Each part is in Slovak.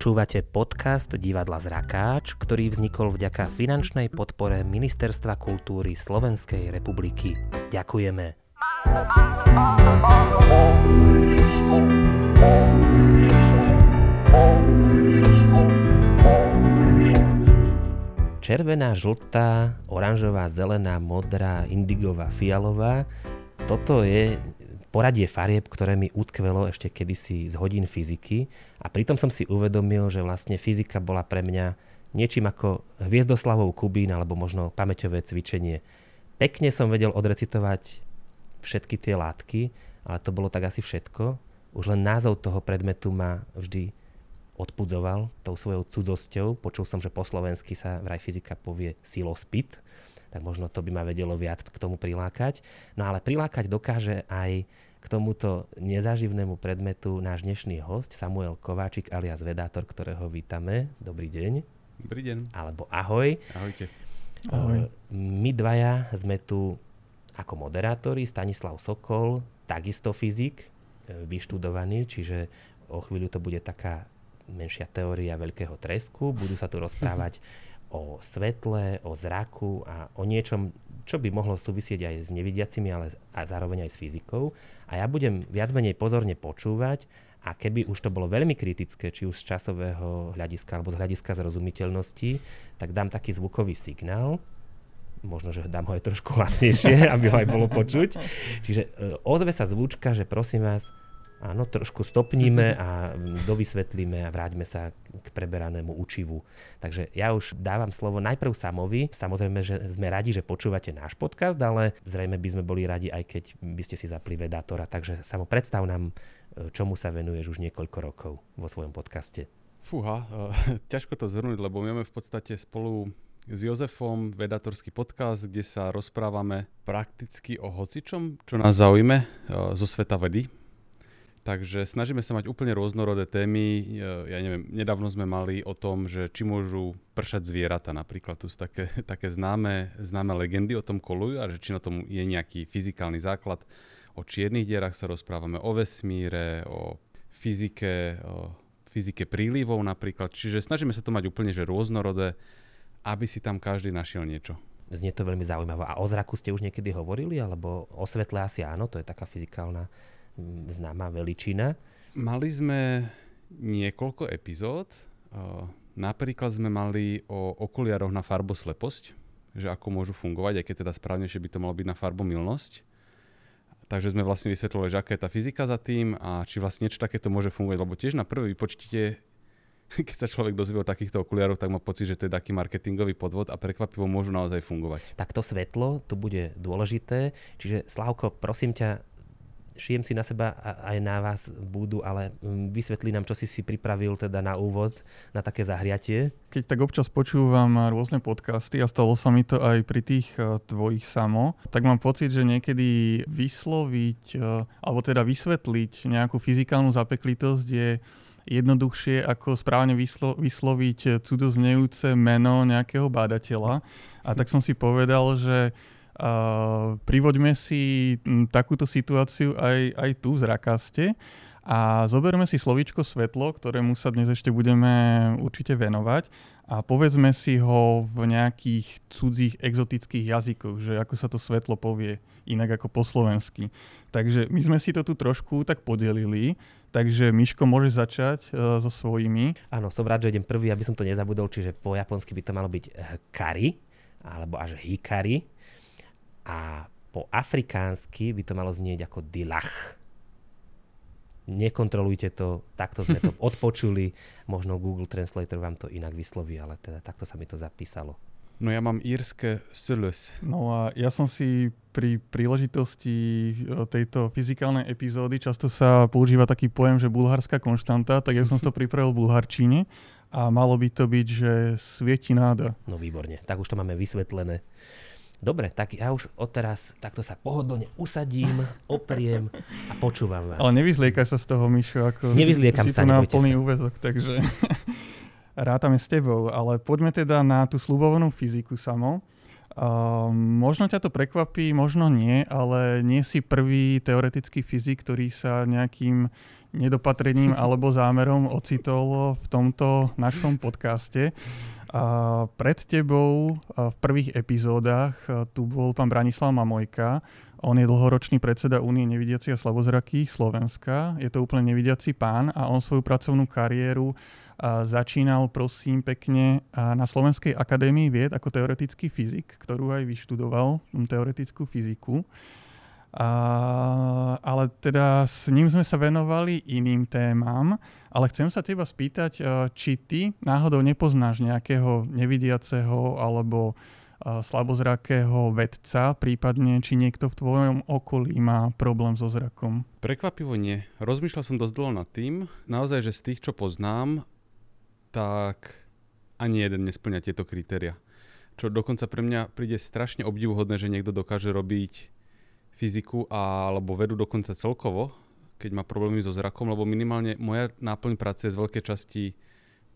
Počúvate podcast Divadla Zrakáč, ktorý vznikol vďaka finančnej podpore Ministerstva kultúry Slovenskej republiky. Ďakujeme. Červená, žltá, oranžová, zelená, modrá, indigová, fialová. Toto je poradie farieb, ktoré mi utkvelo ešte kedysi z hodín fyziky a pritom som si uvedomil, že vlastne fyzika bola pre mňa niečím ako hviezdoslavou Kubín alebo možno pamäťové cvičenie. Pekne som vedel odrecitovať všetky tie látky, ale to bolo tak asi všetko. Už len názov toho predmetu ma vždy odpudzoval tou svojou cudzosťou. Počul som, že po slovensky sa vraj fyzika povie silospit tak možno to by ma vedelo viac k tomu prilákať. No ale prilákať dokáže aj k tomuto nezaživnému predmetu náš dnešný host Samuel Kováčik alias Vedátor, ktorého vítame. Dobrý deň. Dobrý deň. Alebo ahoj. Ahojte. Ahoj. My dvaja sme tu ako moderátori, Stanislav Sokol, takisto fyzik, vyštudovaný, čiže o chvíľu to bude taká menšia teória veľkého tresku. Budú sa tu rozprávať o svetle, o zraku a o niečom, čo by mohlo súvisieť aj s nevidiacimi, ale a zároveň aj s fyzikou. A ja budem viac menej pozorne počúvať a keby už to bolo veľmi kritické, či už z časového hľadiska alebo z hľadiska zrozumiteľnosti, tak dám taký zvukový signál, možno, že dám ho aj trošku hlasnejšie, aby ho aj bolo počuť. Čiže e, ozve sa zvučka, že prosím vás, Áno, trošku stopníme a dovysvetlíme a vráťme sa k preberanému učivu. Takže ja už dávam slovo najprv Samovi. Samozrejme, že sme radi, že počúvate náš podcast, ale zrejme by sme boli radi, aj keď by ste si zapli vedátora. Takže Samo, predstav nám, e, čomu sa venuješ už niekoľko rokov vo svojom podcaste. Fúha, uh, ťažko to zhrnúť, lebo my máme v podstate spolu s Jozefom vedatorský podcast, kde sa rozprávame prakticky o hocičom, čo nás zaujíme uh, zo sveta vedy Takže snažíme sa mať úplne rôznorodé témy. Ja neviem, nedávno sme mali o tom, že či môžu pršať zvieratá napríklad. Tu sú také, také známe, známe legendy o tom kolujú a že či na tom je nejaký fyzikálny základ. O čiernych dierach sa rozprávame, o vesmíre, o fyzike, o fyzike prílivov napríklad. Čiže snažíme sa to mať úplne že rôznorodé, aby si tam každý našiel niečo. Znie to veľmi zaujímavé. A o zraku ste už niekedy hovorili? Alebo o svetle asi áno, to je taká fyzikálna známa veličina. Mali sme niekoľko epizód. Napríklad sme mali o okuliaroch na farbosleposť, že ako môžu fungovať, aj keď teda správnejšie by to malo byť na farbomilnosť. Takže sme vlastne vysvetľovali, že aká je tá fyzika za tým a či vlastne niečo takéto môže fungovať, lebo tiež na prvý vypočtite, keď sa človek dozvie o takýchto okuliároch, tak má pocit, že to je taký marketingový podvod a prekvapivo môžu naozaj fungovať. Tak to svetlo tu bude dôležité. Čiže Slavko, prosím ťa, šijem si na seba a aj na vás budú, ale mm, vysvetlí nám, čo si si pripravil teda na úvod, na také zahriatie. Keď tak občas počúvam rôzne podcasty a stalo sa mi to aj pri tých uh, tvojich samo, tak mám pocit, že niekedy vysloviť, uh, alebo teda vysvetliť nejakú fyzikálnu zapeklitosť je jednoduchšie ako správne vyslo- vysloviť cudzoznejúce meno nejakého bádateľa. A tak som si povedal, že Uh, privoďme si takúto situáciu aj, aj tu z Rakaste a zoberme si slovíčko svetlo, ktorému sa dnes ešte budeme určite venovať a povedzme si ho v nejakých cudzích exotických jazykoch, že ako sa to svetlo povie inak ako po slovensky. Takže my sme si to tu trošku tak podelili, takže Miško môže začať uh, so svojimi. Áno, som rád, že idem prvý, aby som to nezabudol, čiže po japonsky by to malo byť kari, alebo až hikari a po afrikánsky by to malo znieť ako dilach. Nekontrolujte to, takto sme to odpočuli, možno Google Translator vám to inak vysloví, ale teda takto sa mi to zapísalo. No ja mám írske sylus. No a ja som si pri príležitosti e, tejto fyzikálnej epizódy, často sa používa taký pojem, že bulharská konštanta, tak ja som si to pripravil v bulharčine a malo by to byť, že svieti náda. No výborne, tak už to máme vysvetlené. Dobre, tak ja už odteraz takto sa pohodlne usadím, opriem a počúvam vás. Ale nevyzliekaj sa z toho, Mišo, ako Nevyzliekam si, sa, tu na plný sa. úvezok, takže rátame s tebou. Ale poďme teda na tú slubovanú fyziku samo. Uh, možno ťa to prekvapí, možno nie, ale nie si prvý teoretický fyzik, ktorý sa nejakým nedopatrením alebo zámerom ocitol v tomto našom podcaste. A pred tebou v prvých epizódach tu bol pán Branislav Mamojka. On je dlhoročný predseda Únie nevidiaci a slabozrakých Slovenska. Je to úplne nevidiaci pán a on svoju pracovnú kariéru začínal, prosím, pekne na Slovenskej akadémii vied ako teoretický fyzik, ktorú aj vyštudoval, teoretickú fyziku. A, ale teda s ním sme sa venovali iným témam, ale chcem sa teba spýtať, e, či ty náhodou nepoznáš nejakého nevidiaceho alebo e, slabozrakého vedca, prípadne či niekto v tvojom okolí má problém so zrakom? Prekvapivo nie. Rozmýšľal som dosť dlho nad tým. Naozaj, že z tých, čo poznám, tak ani jeden nesplňa tieto kritéria. Čo dokonca pre mňa príde strašne obdivuhodné, že niekto dokáže robiť fyziku a, alebo vedu dokonca celkovo, keď má problémy so zrakom, lebo minimálne moja náplň práce je z veľkej časti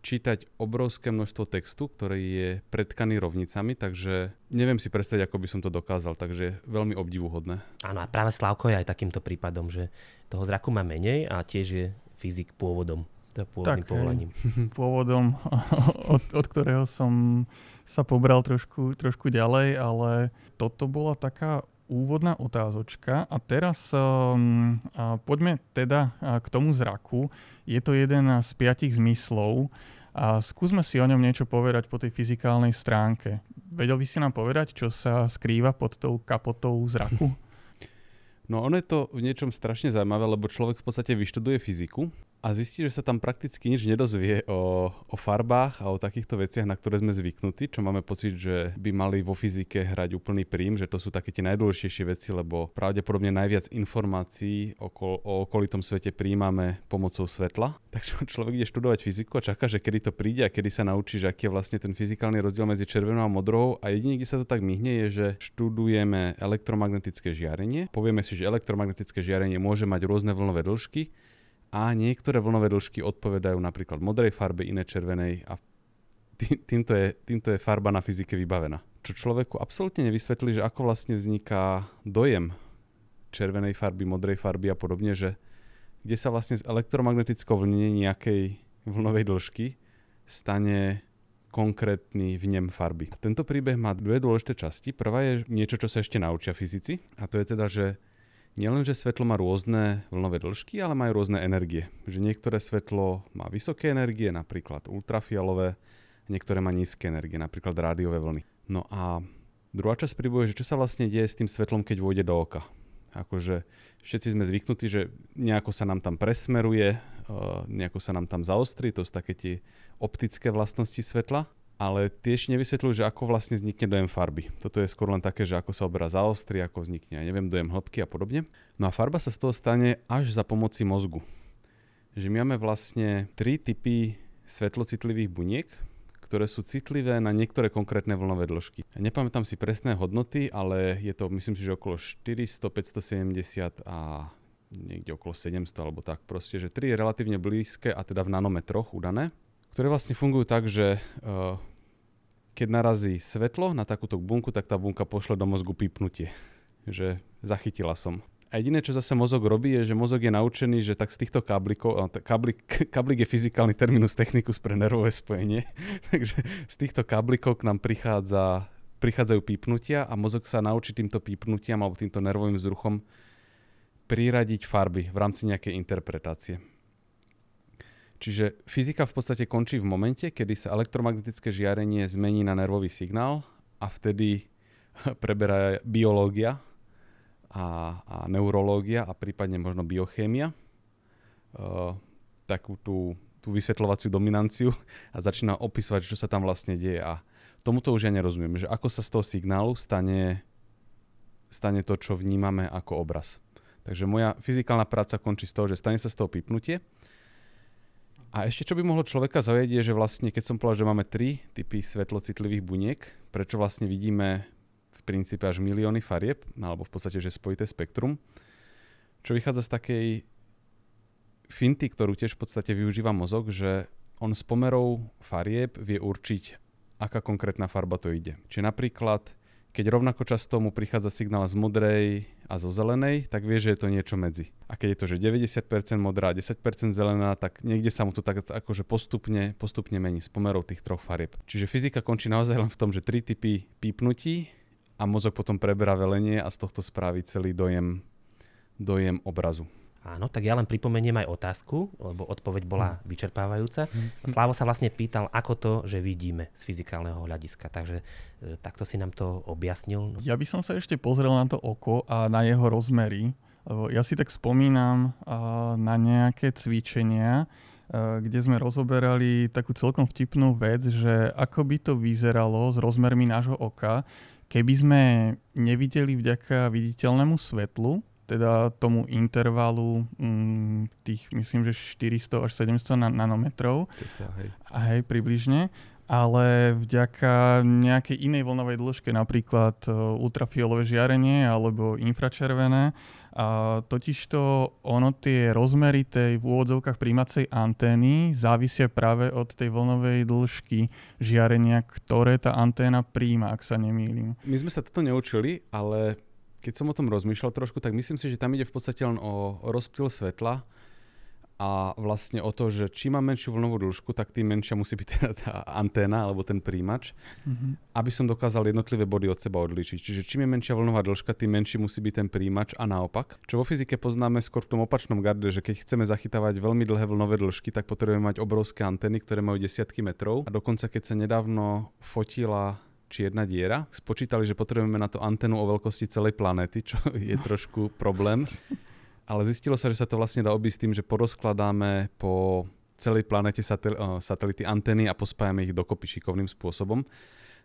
čítať obrovské množstvo textu, ktorý je predkaný rovnicami, takže neviem si predstaviť, ako by som to dokázal, takže veľmi obdivuhodné. Áno a práve Slavko je aj takýmto prípadom, že toho zraku má menej a tiež je fyzik pôvodom, teda pôvodným tak, povolaním. Pôvodom, od, od ktorého som sa pobral trošku, trošku ďalej, ale toto bola taká úvodná otázočka a teraz um, a poďme teda k tomu zraku. Je to jeden z piatich zmyslov a skúsme si o ňom niečo povedať po tej fyzikálnej stránke. Vedel by si nám povedať, čo sa skrýva pod tou kapotou zraku? No ono je to v niečom strašne zaujímavé, lebo človek v podstate vyštuduje fyziku a zistí, že sa tam prakticky nič nedozvie o, o farbách a o takýchto veciach, na ktoré sme zvyknutí, čo máme pocit, že by mali vo fyzike hrať úplný prím, že to sú také tie najdôležitejšie veci, lebo pravdepodobne najviac informácií okol, o okolitom svete príjmame pomocou svetla. Takže človek ide študovať fyziku a čaká, že kedy to príde a kedy sa naučí, že aký je vlastne ten fyzikálny rozdiel medzi červenou a modrou. A jediný, kde sa to tak myhne, je, že študujeme elektromagnetické žiarenie. Povieme si, že elektromagnetické žiarenie môže mať rôzne vlnové dĺžky a niektoré vlnové dĺžky odpovedajú napríklad modrej farbe, iné červenej a tý, týmto, je, týmto je farba na fyzike vybavená. Čo človeku absolútne nevysvetlí, že ako vlastne vzniká dojem červenej farby, modrej farby a podobne, že kde sa vlastne z elektromagnetickou vlnenie nejakej vlnovej dĺžky stane konkrétny vnem farby. Tento príbeh má dve dôležité časti. Prvá je niečo, čo sa ešte naučia fyzici a to je teda, že Nielenže svetlo má rôzne vlnové dĺžky, ale majú rôzne energie. Že niektoré svetlo má vysoké energie, napríklad ultrafialové, niektoré má nízke energie, napríklad rádiové vlny. No a druhá časť príboje, že čo sa vlastne deje s tým svetlom, keď vôjde do oka. Akože všetci sme zvyknutí, že nejako sa nám tam presmeruje, nejako sa nám tam zaostrí, to sú také tie optické vlastnosti svetla ale tiež nevysvetľujú, že ako vlastne vznikne dojem farby. Toto je skôr len také, že ako sa obraz zaostri, ako vznikne, neviem, dojem hĺbky a podobne. No a farba sa z toho stane až za pomoci mozgu. Že my máme vlastne tri typy svetlocitlivých buniek, ktoré sú citlivé na niektoré konkrétne vlnové dĺžky. Nepamätám si presné hodnoty, ale je to myslím si, že okolo 400, 570 a niekde okolo 700 alebo tak proste, že tri je relatívne blízke a teda v nanometroch udané ktoré vlastne fungujú tak, že uh, keď narazí svetlo na takúto bunku, tak tá bunka pošle do mozgu pípnutie, že zachytila som. A jediné, čo zase mozog robí, je, že mozog je naučený, že tak z týchto káblikov, káblik, káblik je fyzikálny terminus technicus pre nervové spojenie, takže z týchto káblikov k nám prichádza, prichádzajú pípnutia a mozog sa naučí týmto pípnutiam alebo týmto nervovým vzruchom priradiť farby v rámci nejakej interpretácie. Čiže fyzika v podstate končí v momente, kedy sa elektromagnetické žiarenie zmení na nervový signál a vtedy preberá biológia a, a neurológia a prípadne možno biochémia uh, takú tú, tú vysvetľovaciu dominanciu a začína opisovať, čo sa tam vlastne deje. A tomuto už ja nerozumiem, že ako sa z toho signálu stane, stane to, čo vnímame ako obraz. Takže moja fyzikálna práca končí z toho, že stane sa z toho pipnutie a ešte čo by mohlo človeka zaujať je, že vlastne keď som povedal, že máme tri typy svetlocitlivých buniek, prečo vlastne vidíme v princípe až milióny farieb, alebo v podstate, že spojité spektrum, čo vychádza z takej finty, ktorú tiež v podstate využíva mozog, že on s pomerou farieb vie určiť, aká konkrétna farba to ide. Čiže napríklad, keď rovnako často mu prichádza signál z modrej a zo zelenej, tak vie, že je to niečo medzi. A keď je to, že 90% modrá a 10% zelená, tak niekde sa mu to tak akože postupne, postupne mení s pomerou tých troch farieb. Čiže fyzika končí naozaj len v tom, že tri typy pípnutí a mozog potom preberá velenie a z tohto spraví celý dojem, dojem obrazu. Áno, tak ja len pripomeniem aj otázku, lebo odpoveď bola hm. vyčerpávajúca. Hm. Slavo sa vlastne pýtal, ako to, že vidíme z fyzikálneho hľadiska. Takže e, takto si nám to objasnil. Ja by som sa ešte pozrel na to oko a na jeho rozmery. Lebo ja si tak spomínam na nejaké cvičenia, kde sme rozoberali takú celkom vtipnú vec, že ako by to vyzeralo s rozmermi nášho oka, keby sme nevideli vďaka viditeľnému svetlu, teda tomu intervalu mm, tých, myslím, že 400 až 700 na, nanometrov. Ceca, hej. A hej, približne. Ale vďaka nejakej inej vlnovej dĺžke, napríklad uh, ultrafiolové žiarenie alebo infračervené, a totižto ono tie rozmery tej v úvodzovkách príjmacej antény závisia práve od tej vlnovej dĺžky žiarenia, ktoré tá anténa príjma, ak sa nemýlim. My sme sa toto neučili, ale keď som o tom rozmýšľal trošku, tak myslím si, že tam ide v podstate len o, rozptyl svetla a vlastne o to, že čím mám menšiu vlnovú dĺžku, tak tým menšia musí byť teda tá anténa alebo ten príjimač, mm-hmm. aby som dokázal jednotlivé body od seba odlišiť. Čiže čím je menšia vlnová dĺžka, tým menší musí byť ten príjimač a naopak. Čo vo fyzike poznáme skôr v tom opačnom garde, že keď chceme zachytávať veľmi dlhé vlnové dĺžky, tak potrebujeme mať obrovské antény, ktoré majú desiatky metrov. A dokonca keď sa nedávno fotila čierna diera. Spočítali, že potrebujeme na to antenu o veľkosti celej planéty, čo je trošku problém. Ale zistilo sa, že sa to vlastne dá obísť tým, že porozkladáme po celej planete satel- satelity antény a pospájame ich dokopy šikovným spôsobom.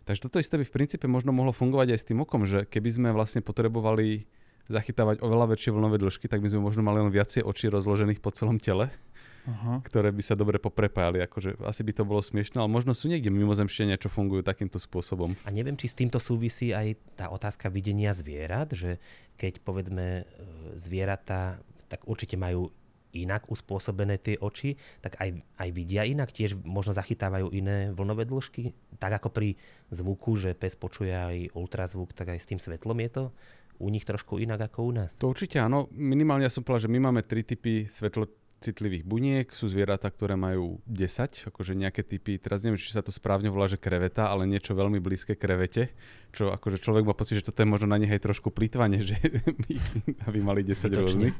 Takže toto isté by v princípe možno mohlo fungovať aj s tým okom, že keby sme vlastne potrebovali zachytávať oveľa väčšie vlnové dĺžky, tak by sme možno mali len viacej očí rozložených po celom tele uh-huh. ktoré by sa dobre poprepájali. Akože asi by to bolo smiešne, ale možno sú niekde mimozemšťania, čo fungujú takýmto spôsobom. A neviem, či s týmto súvisí aj tá otázka videnia zvierat, že keď povedzme e, zvieratá, tak určite majú inak uspôsobené tie oči, tak aj, aj vidia inak, tiež možno zachytávajú iné vlnové dĺžky, tak ako pri zvuku, že pes počuje aj ultrazvuk, tak aj s tým svetlom je to u nich trošku inak ako u nás. To určite áno. Minimálne ja som povedal, že my máme tri typy svetlo citlivých buniek, sú zvieratá, ktoré majú 10, akože nejaké typy, teraz neviem, či sa to správne volá, že kreveta, ale niečo veľmi blízke krevete, čo akože človek má pocit, že toto je možno na nich aj trošku plýtvanie, že aby mali 10 rôznych.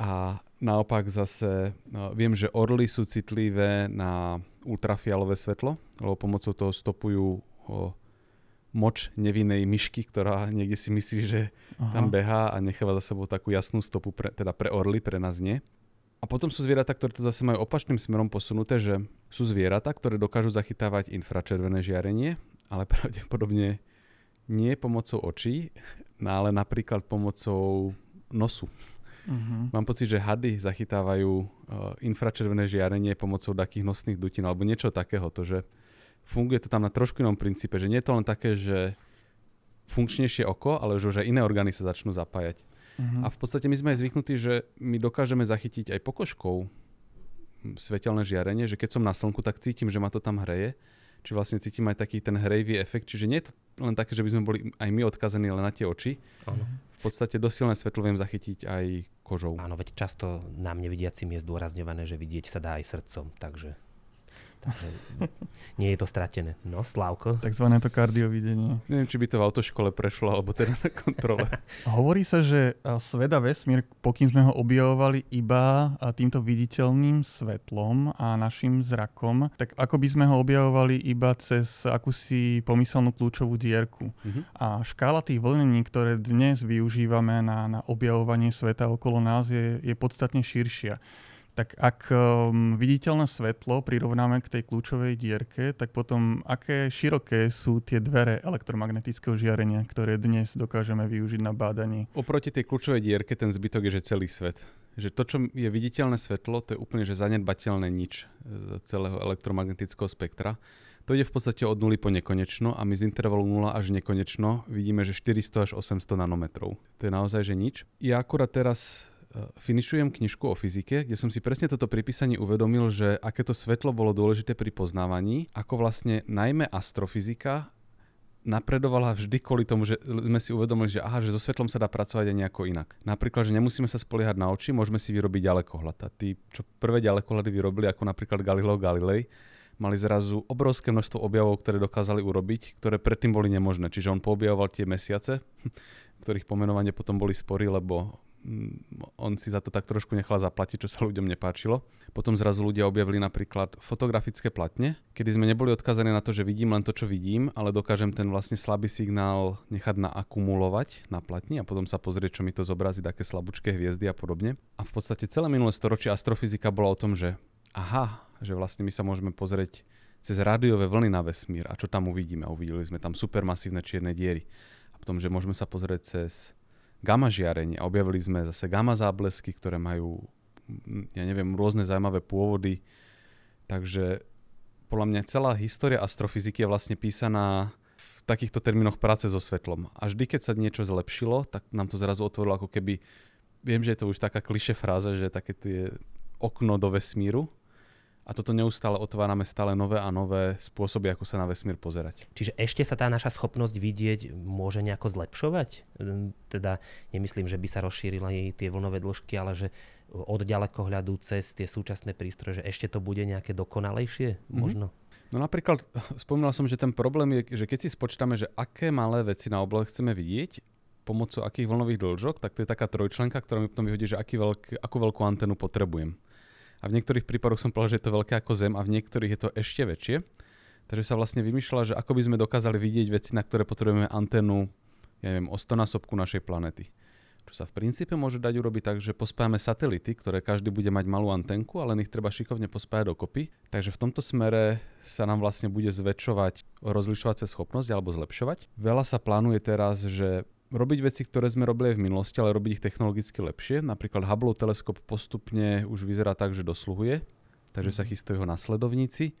A naopak zase no, viem, že orly sú citlivé na ultrafialové svetlo, lebo pomocou toho stopujú o, moč nevinnej myšky, ktorá niekde si myslí, že Aha. tam behá a necháva za sebou takú jasnú stopu, pre, teda pre orly, pre nás nie. A potom sú zvieratá, ktoré to zase majú opačným smerom posunuté, že sú zvieratá, ktoré dokážu zachytávať infračervené žiarenie, ale pravdepodobne nie pomocou očí, no ale napríklad pomocou nosu. Uh-huh. Mám pocit, že hady zachytávajú uh, infračervené žiarenie pomocou takých nosných dutín alebo niečo takého, to, že funguje to tam na trošku inom princípe, že nie je to len také, že funkčnejšie oko, ale že už aj iné orgány sa začnú zapájať. Uh-huh. A v podstate my sme aj zvyknutí, že my dokážeme zachytiť aj pokožkou svetelné žiarenie, že keď som na slnku, tak cítim, že ma to tam hreje. Či vlastne cítim aj taký ten hrejvý efekt. Čiže nie je to len také, že by sme boli aj my odkazení len na tie oči. Uh-huh. V podstate dosilné svetlo viem zachytiť aj kožou. Áno, veď často nám nevidiacim je zdôrazňované, že vidieť sa dá aj srdcom, takže Takže nie je to stratené. No, Slavko. Takzvané to kardiovidenie. Neviem, či by to v autoškole prešlo, alebo teda na kontrole. Hovorí sa, že svet a vesmír, pokým sme ho objavovali iba týmto viditeľným svetlom a našim zrakom, tak ako by sme ho objavovali iba cez akúsi pomyselnú kľúčovú dierku. Uh-huh. A škála tých vlnení, ktoré dnes využívame na, na objavovanie sveta okolo nás, je, je podstatne širšia. Tak ak um, viditeľné svetlo prirovnáme k tej kľúčovej dierke, tak potom aké široké sú tie dvere elektromagnetického žiarenia, ktoré dnes dokážeme využiť na bádanie? Oproti tej kľúčovej dierke ten zbytok je, že celý svet. Že to, čo je viditeľné svetlo, to je úplne že zanedbateľné nič z celého elektromagnetického spektra. To ide v podstate od nuly po nekonečno a my z intervalu 0 až nekonečno vidíme, že 400 až 800 nanometrov. To je naozaj, že nič. Ja akurát teraz finišujem knižku o fyzike, kde som si presne toto pri písaní uvedomil, že aké to svetlo bolo dôležité pri poznávaní, ako vlastne najmä astrofyzika napredovala vždy kvôli tomu, že sme si uvedomili, že aha, že so svetlom sa dá pracovať aj nejako inak. Napríklad, že nemusíme sa spoliehať na oči, môžeme si vyrobiť ďalekohľad. A tí, čo prvé ďalekohľady vyrobili, ako napríklad Galileo Galilei, mali zrazu obrovské množstvo objavov, ktoré dokázali urobiť, ktoré predtým boli nemožné. Čiže on poobjavoval tie mesiace, ktorých pomenovanie potom boli spory, lebo on si za to tak trošku nechal zaplatiť, čo sa ľuďom nepáčilo. Potom zrazu ľudia objavili napríklad fotografické platne, kedy sme neboli odkazaní na to, že vidím len to, čo vidím, ale dokážem ten vlastne slabý signál nechať naakumulovať na platni a potom sa pozrieť, čo mi to zobrazí, také slabúčké hviezdy a podobne. A v podstate celé minulé storočie astrofyzika bola o tom, že aha, že vlastne my sa môžeme pozrieť cez rádiové vlny na vesmír a čo tam uvidíme. Uvideli sme tam supermasívne čierne diery. A potom, že môžeme sa pozrieť cez gamma žiarenie objavili sme zase gamma záblesky, ktoré majú ja neviem, rôzne zaujímavé pôvody. Takže podľa mňa celá história astrofyziky je vlastne písaná v takýchto termínoch práce so svetlom. A vždy, keď sa niečo zlepšilo, tak nám to zrazu otvorilo ako keby, viem, že je to už taká kliše fráza, že také tie okno do vesmíru, a toto neustále otvárame stále nové a nové spôsoby, ako sa na vesmír pozerať. Čiže ešte sa tá naša schopnosť vidieť môže nejako zlepšovať? Teda nemyslím, že by sa rozšírila jej tie vlnové dĺžky, ale že od ďalekohľadu cez tie súčasné prístroje, že ešte to bude nejaké dokonalejšie mm-hmm. možno? No napríklad, spomínal som, že ten problém je, že keď si spočítame, že aké malé veci na oblohe chceme vidieť, pomocou akých vlnových dĺžok, tak to je taká trojčlenka, ktorá mi potom vyhodí, že aký veľk, akú veľkú antenu potrebujem a v niektorých prípadoch som povedal, že je to veľké ako Zem a v niektorých je to ešte väčšie. Takže sa vlastne vymýšľala, že ako by sme dokázali vidieť veci, na ktoré potrebujeme anténu, ja neviem, o 100 násobku našej planety. Čo sa v princípe môže dať urobiť tak, že pospájame satelity, ktoré každý bude mať malú antenku, ale ich treba šikovne pospájať dokopy. Takže v tomto smere sa nám vlastne bude zväčšovať rozlišovacia schopnosť alebo zlepšovať. Veľa sa plánuje teraz, že robiť veci, ktoré sme robili aj v minulosti, ale robiť ich technologicky lepšie. Napríklad Hubble teleskop postupne už vyzerá tak, že dosluhuje, takže sa mhm. chystajú jeho nasledovníci.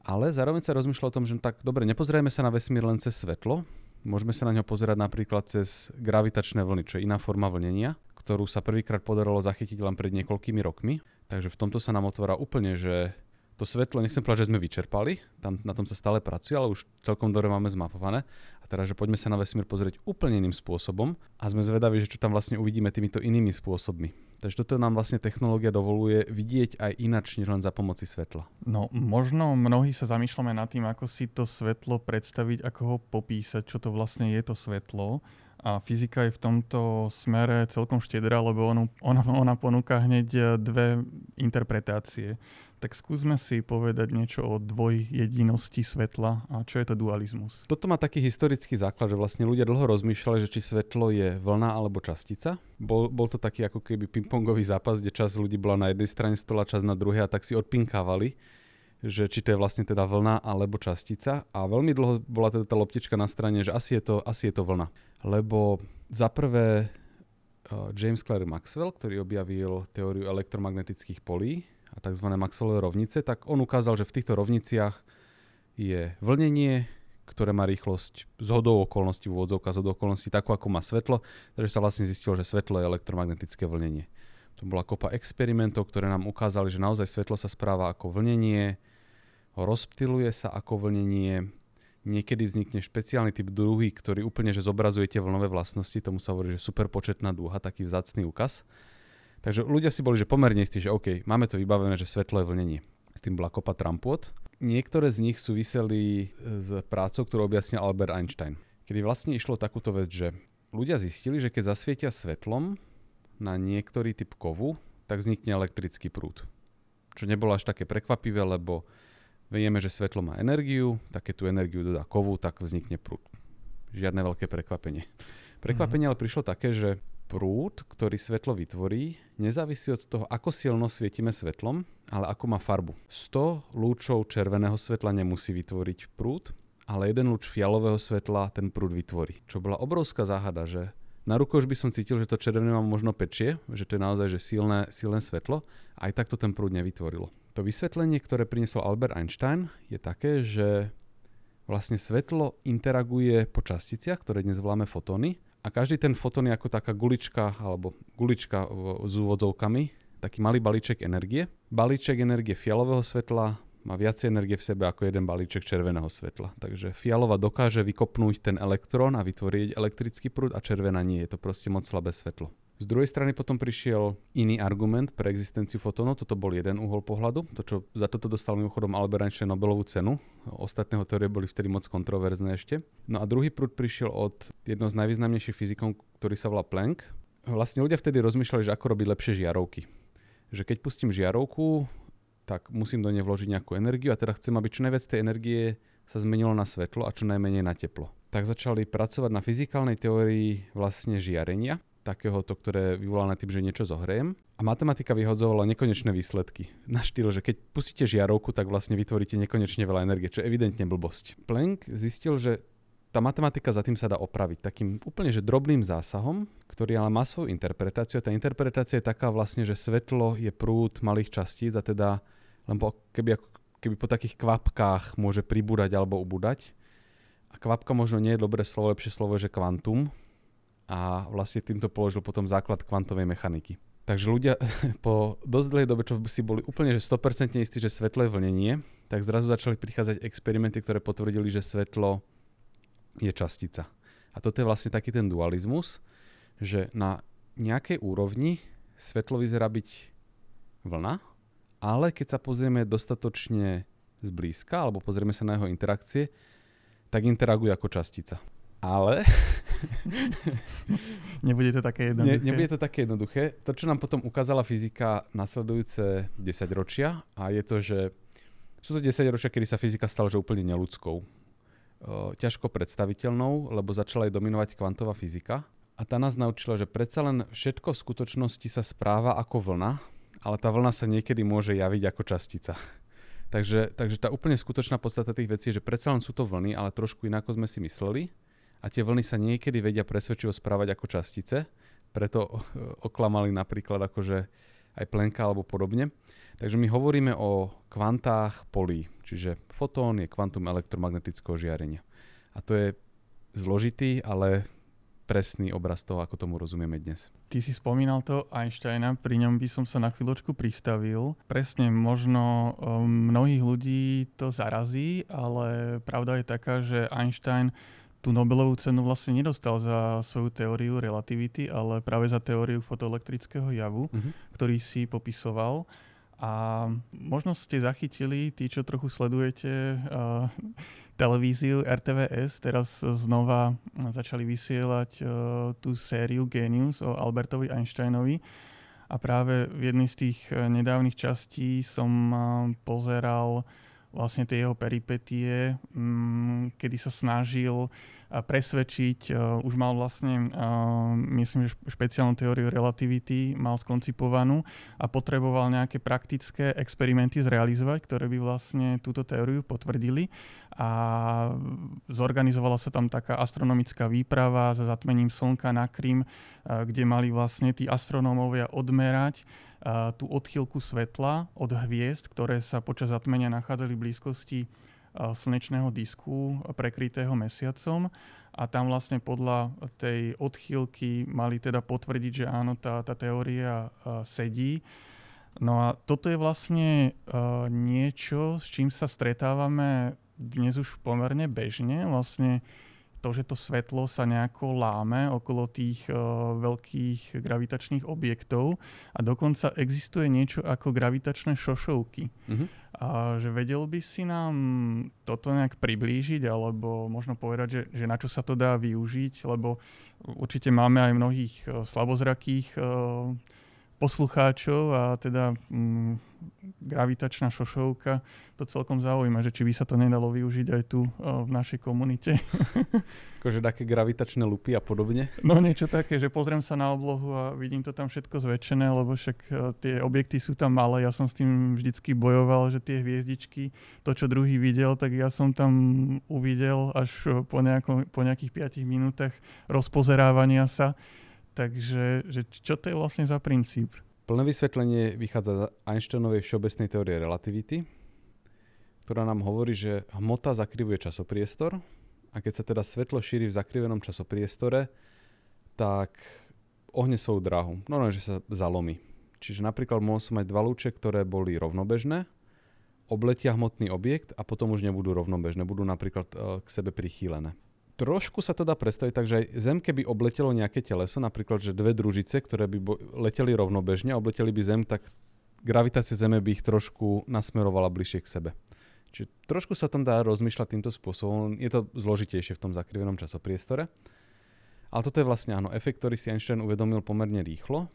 Ale zároveň sa rozmýšľa o tom, že tak dobre, nepozrieme sa na vesmír len cez svetlo, môžeme sa na ňo pozerať napríklad cez gravitačné vlny, čo je iná forma vlnenia, ktorú sa prvýkrát podarilo zachytiť len pred niekoľkými rokmi. Takže v tomto sa nám otvára úplne, že to svetlo, nechcem povedať, že sme vyčerpali, tam, na tom sa stále pracuje, ale už celkom dobre máme zmapované. A teraz, že poďme sa na vesmír pozrieť úplne iným spôsobom a sme zvedaví, že čo tam vlastne uvidíme týmito inými spôsobmi. Takže toto nám vlastne technológia dovoluje vidieť aj inač, než len za pomoci svetla. No, možno mnohí sa zamýšľame nad tým, ako si to svetlo predstaviť, ako ho popísať, čo to vlastne je to svetlo a fyzika je v tomto smere celkom štedrá, lebo ona, ona, ponúka hneď dve interpretácie. Tak skúsme si povedať niečo o dvojjedinosti svetla a čo je to dualizmus. Toto má taký historický základ, že vlastne ľudia dlho rozmýšľali, že či svetlo je vlna alebo častica. Bol, bol to taký ako keby pingpongový zápas, kde čas ľudí bola na jednej strane stola, čas na druhej a tak si odpinkávali že či to je vlastne teda vlna alebo častica. A veľmi dlho bola teda tá loptička na strane, že asi je to, asi je to vlna. Lebo za prvé uh, James Clerk Maxwell, ktorý objavil teóriu elektromagnetických polí a tzv. Maxwellové rovnice, tak on ukázal, že v týchto rovniciach je vlnenie, ktoré má rýchlosť z hodou okolností, v úvodzovkách z okolností, takú ako má svetlo, takže sa vlastne zistilo, že svetlo je elektromagnetické vlnenie. To bola kopa experimentov, ktoré nám ukázali, že naozaj svetlo sa správa ako vlnenie, rozptyluje sa ako vlnenie, niekedy vznikne špeciálny typ dúhy, ktorý úplne že zobrazuje tie vlnové vlastnosti, tomu sa hovorí, že superpočetná dúha, taký vzácný úkaz. Takže ľudia si boli že pomerne istí, že OK, máme to vybavené, že svetlo je vlnenie. S tým bola kopa trampôt. Niektoré z nich súviseli s prácou, ktorú objasnil Albert Einstein. Kedy vlastne išlo takúto vec, že ľudia zistili, že keď zasvietia svetlom na niektorý typ kovu, tak vznikne elektrický prúd. Čo nebolo až také prekvapivé, lebo Vieme, že svetlo má energiu, tak keď tú energiu dodá kovu, tak vznikne prúd. Žiadne veľké prekvapenie. Prekvapenie mm-hmm. ale prišlo také, že prúd, ktorý svetlo vytvorí, nezávisí od toho, ako silno svietime svetlom, ale ako má farbu. 100 lúčov červeného svetla nemusí vytvoriť prúd, ale jeden lúč fialového svetla ten prúd vytvorí. Čo bola obrovská záhada, že na ruku už by som cítil, že to červené mám možno pečie, že to je naozaj že silné, silné svetlo, aj tak to ten prúd nevytvorilo. To vysvetlenie, ktoré priniesol Albert Einstein, je také, že vlastne svetlo interaguje po časticiach, ktoré dnes voláme fotóny, a každý ten fotón je ako taká gulička, alebo gulička s úvodzovkami, taký malý balíček energie. Balíček energie fialového svetla má viacej energie v sebe ako jeden balíček červeného svetla. Takže fialová dokáže vykopnúť ten elektrón a vytvoriť elektrický prúd a červená nie. Je to proste moc slabé svetlo. Z druhej strany potom prišiel iný argument pre existenciu fotónov, toto bol jeden uhol pohľadu, to čo za toto dostal mimochodom Albert Einstein Nobelovú cenu, ostatného teórie boli vtedy moc kontroverzné ešte. No a druhý prúd prišiel od jedného z najvýznamnejších fyzikov, ktorý sa volá Planck. Vlastne ľudia vtedy rozmýšľali, že ako robiť lepšie žiarovky. Že keď pustím žiarovku, tak musím do nej vložiť nejakú energiu a teda chcem, aby čo najviac tej energie sa zmenilo na svetlo a čo najmenej na teplo. Tak začali pracovať na fyzikálnej teórii vlastne žiarenia takéhoto, ktoré vyvolané tým, že niečo zohrejem. A matematika vyhodzovala nekonečné výsledky. Na štýl, že keď pustíte žiarovku, tak vlastne vytvoríte nekonečne veľa energie, čo je evidentne blbosť. Planck zistil, že tá matematika za tým sa dá opraviť takým úplne že drobným zásahom, ktorý ale má svoju interpretáciu. Tá interpretácia je taká vlastne, že svetlo je prúd malých častíc a teda lebo keby, keby po takých kvapkách môže pribúdať alebo ubúdať. A kvapka možno nie je dobré slovo, lepšie slovo je, že kvantum, a vlastne týmto položil potom základ kvantovej mechaniky. Takže ľudia po dosť dlhej dobe, čo si boli úplne že 100% istí, že svetlo je vlnenie, tak zrazu začali prichádzať experimenty, ktoré potvrdili, že svetlo je častica. A toto je vlastne taký ten dualizmus, že na nejakej úrovni svetlo vyzerá byť vlna, ale keď sa pozrieme dostatočne zblízka, alebo pozrieme sa na jeho interakcie, tak interaguje ako častica. Ale nebude to také jednoduché. Ne, nebude to také jednoduché. To, čo nám potom ukázala fyzika nasledujúce 10 ročia, a je to, že sú to 10 ročia, kedy sa fyzika stala že úplne neludskou. ťažko predstaviteľnou, lebo začala aj dominovať kvantová fyzika. A tá nás naučila, že predsa len všetko v skutočnosti sa správa ako vlna, ale tá vlna sa niekedy môže javiť ako častica. takže, takže tá úplne skutočná podstata tých vecí je, že predsa len sú to vlny, ale trošku inak, ako sme si mysleli a tie vlny sa niekedy vedia presvedčivo správať ako častice, preto oklamali napríklad akože aj plenka alebo podobne. Takže my hovoríme o kvantách polí, čiže fotón je kvantum elektromagnetického žiarenia. A to je zložitý, ale presný obraz toho, ako tomu rozumieme dnes. Ty si spomínal to Einsteina, pri ňom by som sa na chvíľočku pristavil. Presne, možno um, mnohých ľudí to zarazí, ale pravda je taká, že Einstein tú Nobelovú cenu vlastne nedostal za svoju teóriu relativity, ale práve za teóriu fotoelektrického javu, uh-huh. ktorý si popisoval. A možno ste zachytili, tí, čo trochu sledujete uh, televíziu RTVS, teraz znova začali vysielať uh, tú sériu Genius o Albertovi Einsteinovi. A práve v jednej z tých uh, nedávnych častí som uh, pozeral vlastne tie jeho peripetie, um, kedy sa snažil presvedčiť. Už mal vlastne, myslím, že špeciálnu teóriu relativity mal skoncipovanú a potreboval nejaké praktické experimenty zrealizovať, ktoré by vlastne túto teóriu potvrdili. A zorganizovala sa tam taká astronomická výprava za zatmením slnka na Krym, kde mali vlastne tí astronómovia odmerať tú odchýlku svetla od hviezd, ktoré sa počas zatmenia nachádzali v blízkosti slnečného disku prekrytého mesiacom a tam vlastne podľa tej odchýlky mali teda potvrdiť, že áno, tá, tá teória sedí. No a toto je vlastne uh, niečo, s čím sa stretávame dnes už pomerne bežne. Vlastne to, že to svetlo sa nejako láme okolo tých uh, veľkých gravitačných objektov a dokonca existuje niečo ako gravitačné šošovky. Mm-hmm. A že vedel by si nám toto nejak priblížiť alebo možno povedať, že, že na čo sa to dá využiť, lebo určite máme aj mnohých uh, slabozrakých uh, poslucháčov a teda mm, gravitačná šošovka to celkom zaujíma, že či by sa to nedalo využiť aj tu o, v našej komunite. Akože také gravitačné lupy a podobne? No niečo také, že pozriem sa na oblohu a vidím to tam všetko zväčšené, lebo však o, tie objekty sú tam malé, ja som s tým vždycky bojoval, že tie hviezdičky, to čo druhý videl, tak ja som tam uvidel až po, nejako, po nejakých 5 minútach rozpozerávania sa Takže že čo to je vlastne za princíp? Plné vysvetlenie vychádza z Einsteinovej všeobecnej teórie relativity, ktorá nám hovorí, že hmota zakrivuje časopriestor a keď sa teda svetlo šíri v zakrivenom časopriestore, tak ohne svoju dráhu. No, no, že sa zalomí. Čiže napríklad som mať dva lúče, ktoré boli rovnobežné, obletia hmotný objekt a potom už nebudú rovnobežné, budú napríklad e, k sebe prichýlené. Trošku sa to dá predstaviť tak, že aj Zem, keby obletelo nejaké teleso, napríklad, že dve družice, ktoré by bo- leteli rovnobežne obleteli by Zem, tak gravitácia Zeme by ich trošku nasmerovala bližšie k sebe. Čiže trošku sa tam dá rozmýšľať týmto spôsobom. Je to zložitejšie v tom zakrivenom časopriestore. Ale toto je vlastne áno, efekt, ktorý si Einstein uvedomil pomerne rýchlo.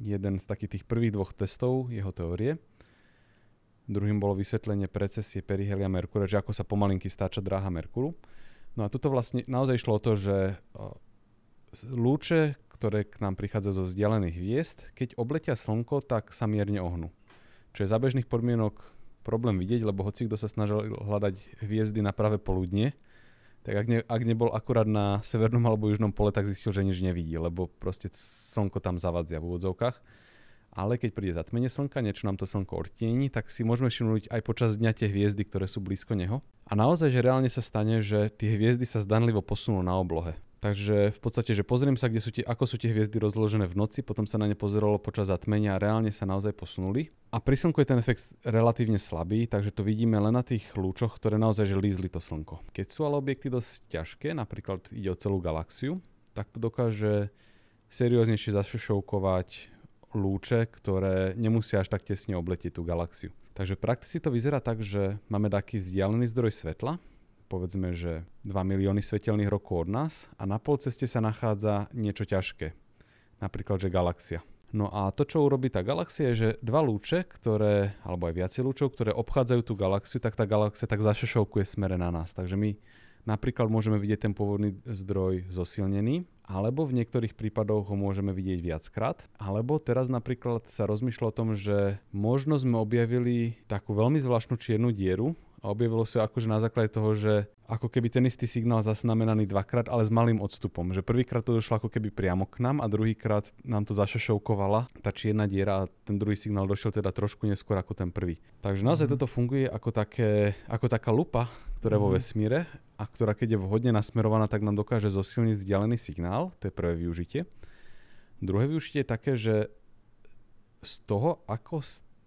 Jeden z takých tých prvých dvoch testov jeho teórie. Druhým bolo vysvetlenie precesie perihelia Merkúra, že ako sa pomalinky stáča dráha Merkúru. No a toto vlastne naozaj išlo o to, že lúče, ktoré k nám prichádzajú zo vzdialených hviezd, keď obletia Slnko, tak sa mierne ohnú. Čo je za bežných podmienok problém vidieť, lebo hoci kto sa snažil hľadať hviezdy na práve poludne, tak ak, ne, ak nebol akurát na severnom alebo južnom pole, tak zistil, že nič nevidí, lebo proste slnko tam zavadzia v úvodzovkách. Ale keď príde zatmenie slnka, niečo nám to slnko odtieni, tak si môžeme všimnúť aj počas dňa tie hviezdy, ktoré sú blízko neho. A naozaj, že reálne sa stane, že tie hviezdy sa zdanlivo posunú na oblohe. Takže v podstate, že pozriem sa, kde sú tie, ako sú tie hviezdy rozložené v noci, potom sa na ne pozeralo počas zatmenia a reálne sa naozaj posunuli. A pri slnku je ten efekt relatívne slabý, takže to vidíme len na tých lúčoch, ktoré naozaj že lízli to slnko. Keď sú ale objekty dosť ťažké, napríklad ide o celú galaxiu, tak to dokáže serióznejšie zašošovkovať lúče, ktoré nemusia až tak tesne obletieť tú galaxiu. Takže praxi to vyzerá tak, že máme taký vzdialený zdroj svetla, povedzme, že 2 milióny svetelných rokov od nás a na polceste sa nachádza niečo ťažké, napríklad, že galaxia. No a to, čo urobí tá galaxia, je, že dva lúče, ktoré, alebo aj viacej lúčov, ktoré obchádzajú tú galaxiu, tak tá galaxia tak zašešovkuje smere na nás. Takže my napríklad môžeme vidieť ten pôvodný zdroj zosilnený, alebo v niektorých prípadoch ho môžeme vidieť viackrát. Alebo teraz napríklad sa rozmýšľa o tom, že možno sme objavili takú veľmi zvláštnu čiernu dieru, a objavilo sa akože na základe toho, že ako keby ten istý signál zaznamenaný dvakrát, ale s malým odstupom. Že prvýkrát to došlo ako keby priamo k nám a druhýkrát nám to zašošovkovala tá čierna diera a ten druhý signál došiel teda trošku neskôr ako ten prvý. Takže naozaj mm-hmm. toto funguje ako, také, ako taká lupa, ktorá mm-hmm. vo mhm. vesmíre a ktorá keď je vhodne nasmerovaná, tak nám dokáže zosilniť vzdialený signál. To je prvé využitie. Druhé využitie je také, že z toho, ako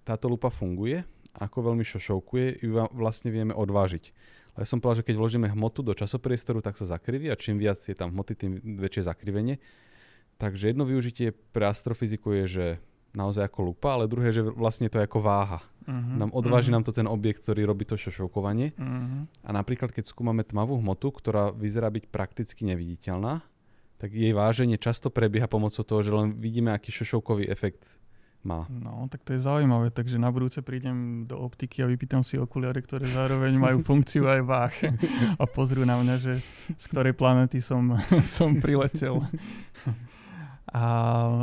táto lupa funguje, ako veľmi šošovkuje, ju vlastne vieme odvážiť. Ja som povedal, že keď vložíme hmotu do časopriestoru, tak sa zakriví a čím viac je tam hmoty, tým väčšie zakrivenie. Takže jedno využitie pre astrofyziku je, že naozaj ako lupa, ale druhé, že vlastne to je ako váha. Uh-huh, nám odváži uh-huh. nám to ten objekt, ktorý robí to šošovkovanie. Uh-huh. A napríklad, keď skúmame tmavú hmotu, ktorá vyzerá byť prakticky neviditeľná, tak jej váženie často prebieha pomocou toho, že len vidíme, aký šošovkový efekt má. No, tak to je zaujímavé, takže na budúce prídem do optiky a vypýtam si okuliare, ktoré zároveň majú funkciu aj váh a pozrú na mňa, že z ktorej planety som, som priletel. A,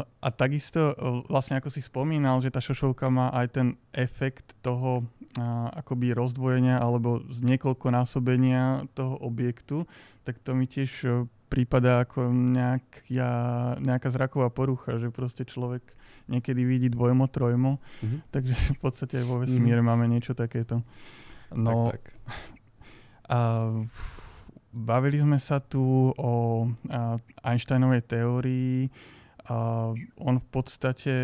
a takisto, vlastne ako si spomínal, že tá šošovka má aj ten efekt toho a, akoby rozdvojenia alebo z niekoľkonásobenia toho objektu, tak to mi tiež prípada ako nejak, ja, nejaká zraková porucha, že proste človek niekedy vidí dvojmo, trojmo, mm-hmm. takže v podstate aj vo vesmíre mm-hmm. máme niečo takéto. No, tak, tak. A, bavili sme sa tu o Einsteinovej teórii. On v podstate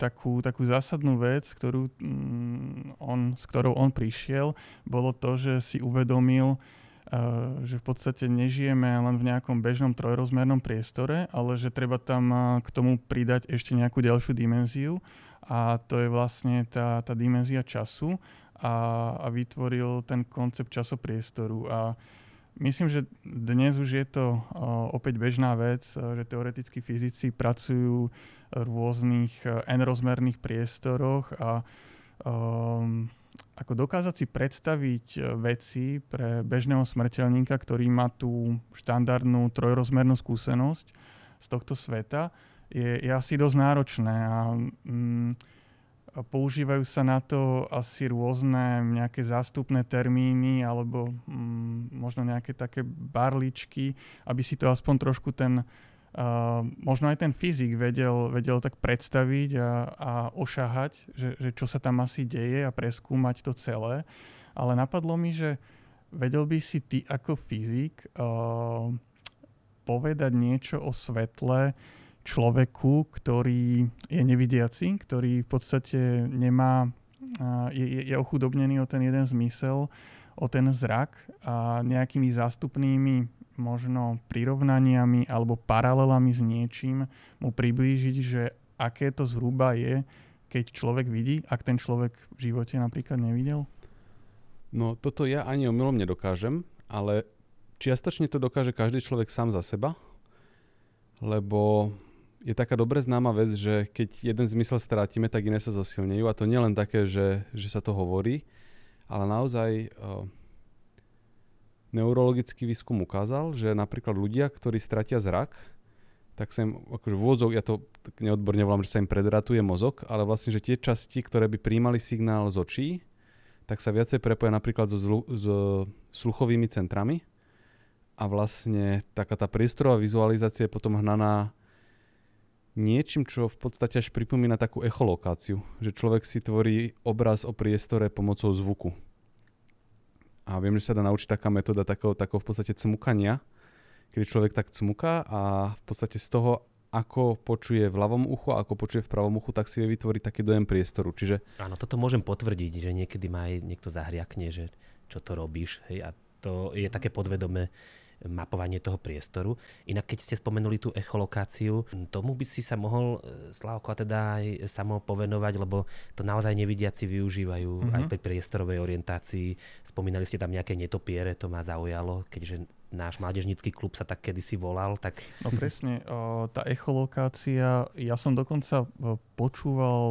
takú, takú zásadnú vec, ktorú, mm, on, s ktorou on prišiel, bolo to, že si uvedomil, že v podstate nežijeme len v nejakom bežnom trojrozmernom priestore, ale že treba tam k tomu pridať ešte nejakú ďalšiu dimenziu a to je vlastne tá, tá dimenzia času a, a vytvoril ten koncept časopriestoru. A Myslím, že dnes už je to opäť bežná vec, že teoretickí fyzici pracujú v rôznych n-rozmerných priestoroch a um, ako dokázať si predstaviť e, veci pre bežného smrteľníka, ktorý má tú štandardnú trojrozmernú skúsenosť z tohto sveta, je, je asi dosť náročné a mm, používajú sa na to asi rôzne nejaké zástupné termíny alebo mm, možno nejaké také barličky, aby si to aspoň trošku ten Uh, možno aj ten fyzik vedel, vedel tak predstaviť a, a ošahať, že, že čo sa tam asi deje a preskúmať to celé. Ale napadlo mi, že vedel by si ty ako fyzik uh, povedať niečo o svetle človeku, ktorý je nevidiaci, ktorý v podstate nemá je, je ochudobnený o ten jeden zmysel, o ten zrak a nejakými zástupnými možno prirovnaniami alebo paralelami s niečím mu priblížiť, že aké to zhruba je, keď človek vidí, ak ten človek v živote napríklad nevidel? No toto ja ani omylom nedokážem, ale čiastočne to dokáže každý človek sám za seba, lebo je taká dobre známa vec, že keď jeden zmysel strátime, tak iné sa zosilnejú a to nielen také, že, že sa to hovorí, ale naozaj uh, neurologický výskum ukázal, že napríklad ľudia, ktorí stratia zrak, tak sa im, akože vôdzok, ja to tak neodborne volám, že sa im predratuje mozog, ale vlastne, že tie časti, ktoré by príjmali signál z očí, tak sa viacej prepoja napríklad so, zlu, so sluchovými centrami. A vlastne taká tá priestorová vizualizácia je potom hnaná niečím, čo v podstate až pripomína takú echolokáciu, že človek si tvorí obraz o priestore pomocou zvuku. A viem, že sa dá naučiť taká metóda takého, takého v podstate cmukania, kedy človek tak cmuká a v podstate z toho, ako počuje v ľavom uchu a ako počuje v pravom uchu, tak si vie vytvoriť taký dojem priestoru. Čiže... Áno, toto môžem potvrdiť, že niekedy ma aj niekto zahriakne, že čo to robíš. Hej, a to je také podvedomé mapovanie toho priestoru. Inak keď ste spomenuli tú echolokáciu, tomu by si sa mohol e, Slavko teda aj samo povenovať, lebo to naozaj nevidiaci využívajú mm-hmm. aj pri priestorovej orientácii. Spomínali ste tam nejaké netopiere, to ma zaujalo, keďže náš mládežnícky klub sa tak kedysi volal. Tak... No presne, tá echolokácia, ja som dokonca počúval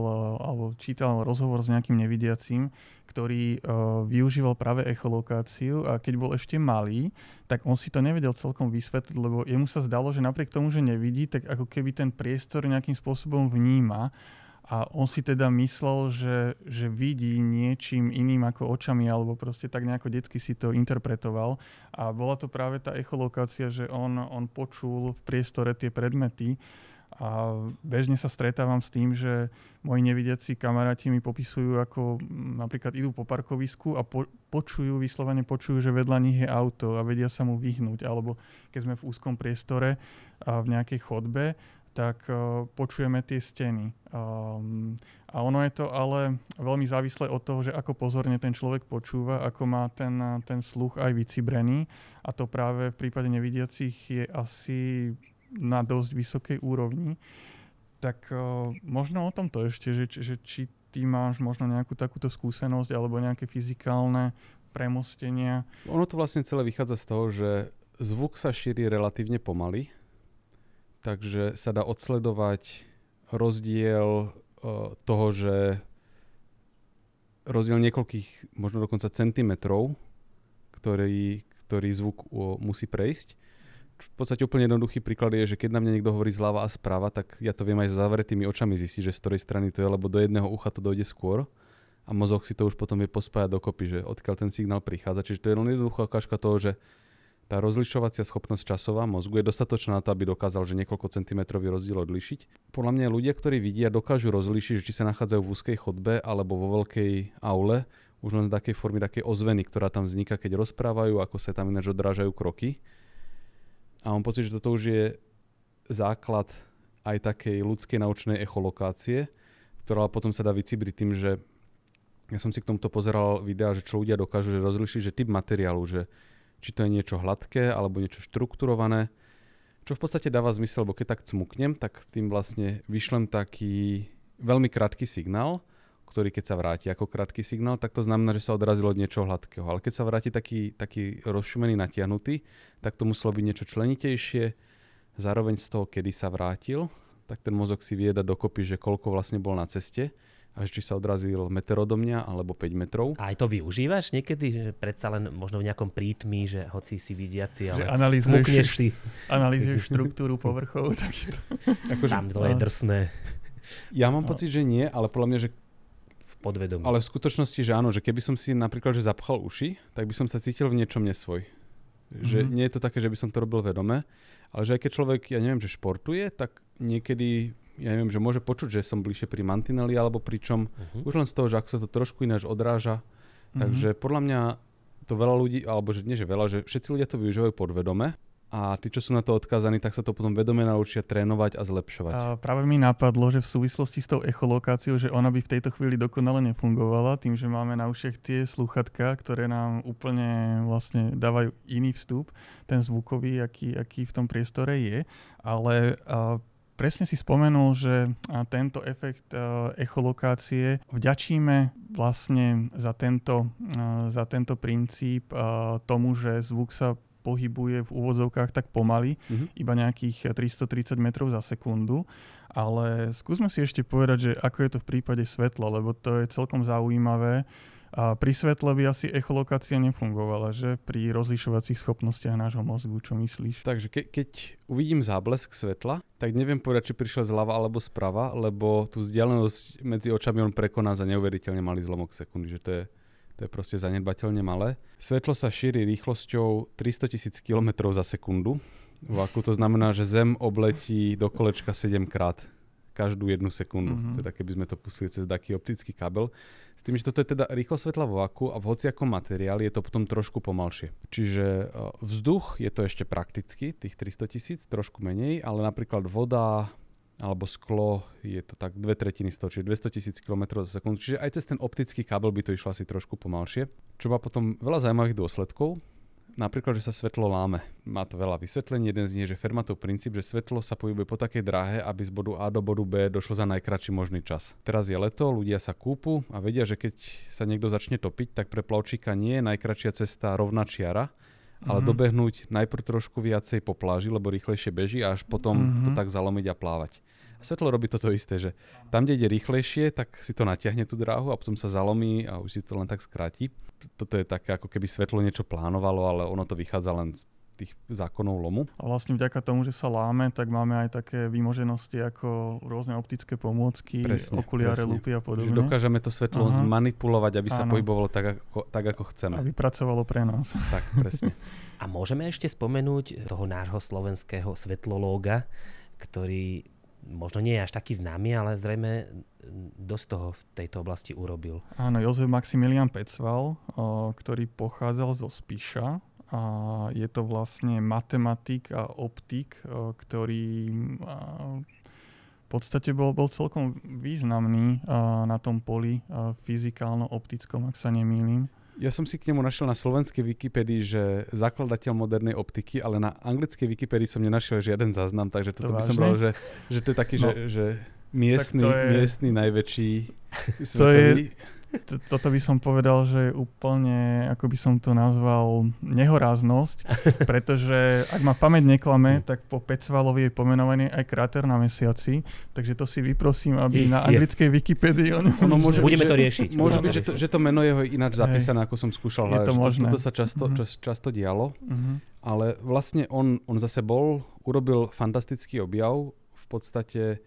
alebo čítal rozhovor s nejakým nevidiacím, ktorý využíval práve echolokáciu a keď bol ešte malý, tak on si to nevedel celkom vysvetliť, lebo jemu sa zdalo, že napriek tomu, že nevidí, tak ako keby ten priestor nejakým spôsobom vníma a on si teda myslel, že, že vidí niečím iným ako očami, alebo proste tak nejako detsky si to interpretoval. A bola to práve tá echolokácia, že on, on počul v priestore tie predmety. A bežne sa stretávam s tým, že moji nevidiaci kamaráti mi popisujú, ako napríklad idú po parkovisku a po, počujú, vyslovene počujú, že vedľa nich je auto a vedia sa mu vyhnúť. Alebo keď sme v úzkom priestore a v nejakej chodbe tak uh, počujeme tie steny. A ono je to ale veľmi závislé od toho, že ako pozorne ten človek počúva, ako má ten, ten sluch aj vycibrený. A to práve v prípade nevidiacich je asi na dosť vysokej úrovni. Tak uh, možno o tomto ešte, že, že či ty máš možno nejakú takúto skúsenosť alebo nejaké fyzikálne premostenia. Ono to vlastne celé vychádza z toho, že zvuk sa šíri relatívne pomaly takže sa dá odsledovať rozdiel uh, toho, že rozdiel niekoľkých, možno dokonca centimetrov, ktorý, ktorý zvuk uh, musí prejsť. V podstate úplne jednoduchý príklad je, že keď na mňa niekto hovorí zľava a správa, tak ja to viem aj s zavretými očami zistiť, že z ktorej strany to je, lebo do jedného ucha to dojde skôr a mozog si to už potom vie pospájať dokopy, že odkiaľ ten signál prichádza. Čiže to je len jednoduchá ukážka toho, že tá rozlišovacia schopnosť časová mozgu je dostatočná na to, aby dokázal, že niekoľko centimetrový rozdiel odlišiť. Podľa mňa ľudia, ktorí vidia, dokážu rozlišiť, či sa nachádzajú v úzkej chodbe alebo vo veľkej aule, už len z takej formy takej ozveny, ktorá tam vzniká, keď rozprávajú, ako sa tam ináč odrážajú kroky. A mám pocit, že toto už je základ aj takej ľudskej naučnej echolokácie, ktorá potom sa dá vycibriť tým, že ja som si k tomuto pozeral videa, že čo ľudia dokážu že rozlišiť, že typ materiálu, že či to je niečo hladké alebo niečo štrukturované, čo v podstate dáva zmysel, lebo keď tak cmuknem, tak tým vlastne vyšlem taký veľmi krátky signál, ktorý keď sa vráti ako krátky signál, tak to znamená, že sa odrazilo od niečoho hladkého. Ale keď sa vráti taký, taký rozšumený, natiahnutý, tak to muselo byť niečo členitejšie, zároveň z toho, kedy sa vrátil, tak ten mozog si vie dať dokopy, že koľko vlastne bol na ceste až či sa odrazil meter odo mňa alebo 5 metrov. A aj to využívaš niekedy, že predsa len možno v nejakom prítmi, že hoci si vidiaci, ale analýzuješ, si. Analýzuješ štruktúru povrchov. Tak to... Akože, Tam to je drsné. Ja mám no. pocit, že nie, ale podľa mňa, že podvedomí. Ale v skutočnosti, že áno, že keby som si napríklad že zapchal uši, tak by som sa cítil v niečom nesvoj. Že mm-hmm. nie je to také, že by som to robil vedome, ale že aj keď človek, ja neviem, že športuje, tak niekedy ja neviem, že môže počuť, že som bližšie pri mantineli alebo pričom uh-huh. už len z toho, že ako sa to trošku ináč odráža. Uh-huh. Takže podľa mňa to veľa ľudí, alebo že nie že veľa, že všetci ľudia to využívajú podvedome, a tí, čo sú na to odkazaní, tak sa to potom vedome naučia trénovať a zlepšovať. A práve mi napadlo, že v súvislosti s tou echolokáciou, že ona by v tejto chvíli dokonale nefungovala, tým, že máme na ušiach tie sluchatka, ktoré nám úplne vlastne dávajú iný vstup, ten zvukový, aký, aký v tom priestore je. Ale presne si spomenul, že tento efekt echolokácie vďačíme vlastne za tento, za tento princíp tomu, že zvuk sa pohybuje v úvodzovkách tak pomaly, mm-hmm. iba nejakých 330 metrov za sekundu. Ale skúsme si ešte povedať, že ako je to v prípade svetla, lebo to je celkom zaujímavé. A pri svetle by asi echolokácia nefungovala, že? Pri rozlišovacích schopnostiach nášho mozgu, čo myslíš? Takže ke- keď uvidím záblesk svetla, tak neviem povedať, či prišiel zľava alebo sprava, lebo tú vzdialenosť medzi očami on prekoná za neuveriteľne malý zlomok sekundy, že to je to je proste zanedbateľne malé. Svetlo sa šíri rýchlosťou 300 tisíc km za sekundu. Vaku to znamená, že Zem obletí do kolečka 7 krát každú jednu sekundu. Mm-hmm. Teda keby sme to pustili cez taký optický kabel. S tým, že toto je teda rýchlo svetla vo vaku a v hociakom materiáli je to potom trošku pomalšie. Čiže e, vzduch je to ešte prakticky, tých 300 tisíc, trošku menej, ale napríklad voda, alebo sklo, je to tak dve tretiny z toho, čiže 200 tisíc km za sekundu. Čiže aj cez ten optický kábel by to išlo asi trošku pomalšie. Čo má potom veľa zaujímavých dôsledkov. Napríklad, že sa svetlo láme. Má to veľa vysvetlení. Jeden z nich je, že Fermatov princíp, že svetlo sa pohybuje po takej dráhe, aby z bodu A do bodu B došlo za najkračší možný čas. Teraz je leto, ľudia sa kúpu a vedia, že keď sa niekto začne topiť, tak pre plavčíka nie je najkračšia cesta rovná čiara, ale mm-hmm. dobehnúť najprv trošku viacej po pláži, lebo rýchlejšie beží a až potom mm-hmm. to tak zalomiť a plávať. A svetlo robí toto isté, že tam, kde ide rýchlejšie, tak si to natiahne tú dráhu a potom sa zalomí a už si to len tak skráti. Toto je také, ako keby svetlo niečo plánovalo, ale ono to vychádza len z tých zákonov lomu. A vlastne vďaka tomu, že sa láme, tak máme aj také výmoženosti ako rôzne optické pomôcky, presne, okuliare, presne. lupy a podobne. Že dokážeme to svetlo Aha. zmanipulovať, aby Áno. sa pohybovalo tak ako, tak, ako chceme. Aby pracovalo pre nás. Tak, presne. a môžeme ešte spomenúť toho nášho slovenského svetlológa, ktorý možno nie je až taký známy, ale zrejme dosť toho v tejto oblasti urobil. Áno, Jozef Maximilian Pecval, ktorý pochádzal zo Spiša, a je to vlastne matematik a optik, ktorý v podstate bol, bol celkom významný na tom poli fyzikálno-optickom, ak sa nemýlim. Ja som si k nemu našiel na slovenskej Wikipedii, že zakladateľ modernej optiky, ale na anglickej Wikipedii som nenašiel žiaden záznam, takže toto to by som bral, že, že to je taký, no, že, že miestny, je, miestny najväčší to je, toto by som povedal, že je úplne, ako by som to nazval, nehoráznosť, pretože ak ma pamäť neklame, tak po Pecvalovi je pomenovaný aj kráter na mesiaci, takže to si vyprosím, aby na anglickej Wikipedii o ňom... No, môže Budeme byť, to riešiť. Môže byť, že to, že to meno jeho je ináč zapísané, ako som skúšal. Je to možné. To, toto sa často, uh-huh. čas, často dialo, uh-huh. ale vlastne on, on zase bol, urobil fantastický objav, v podstate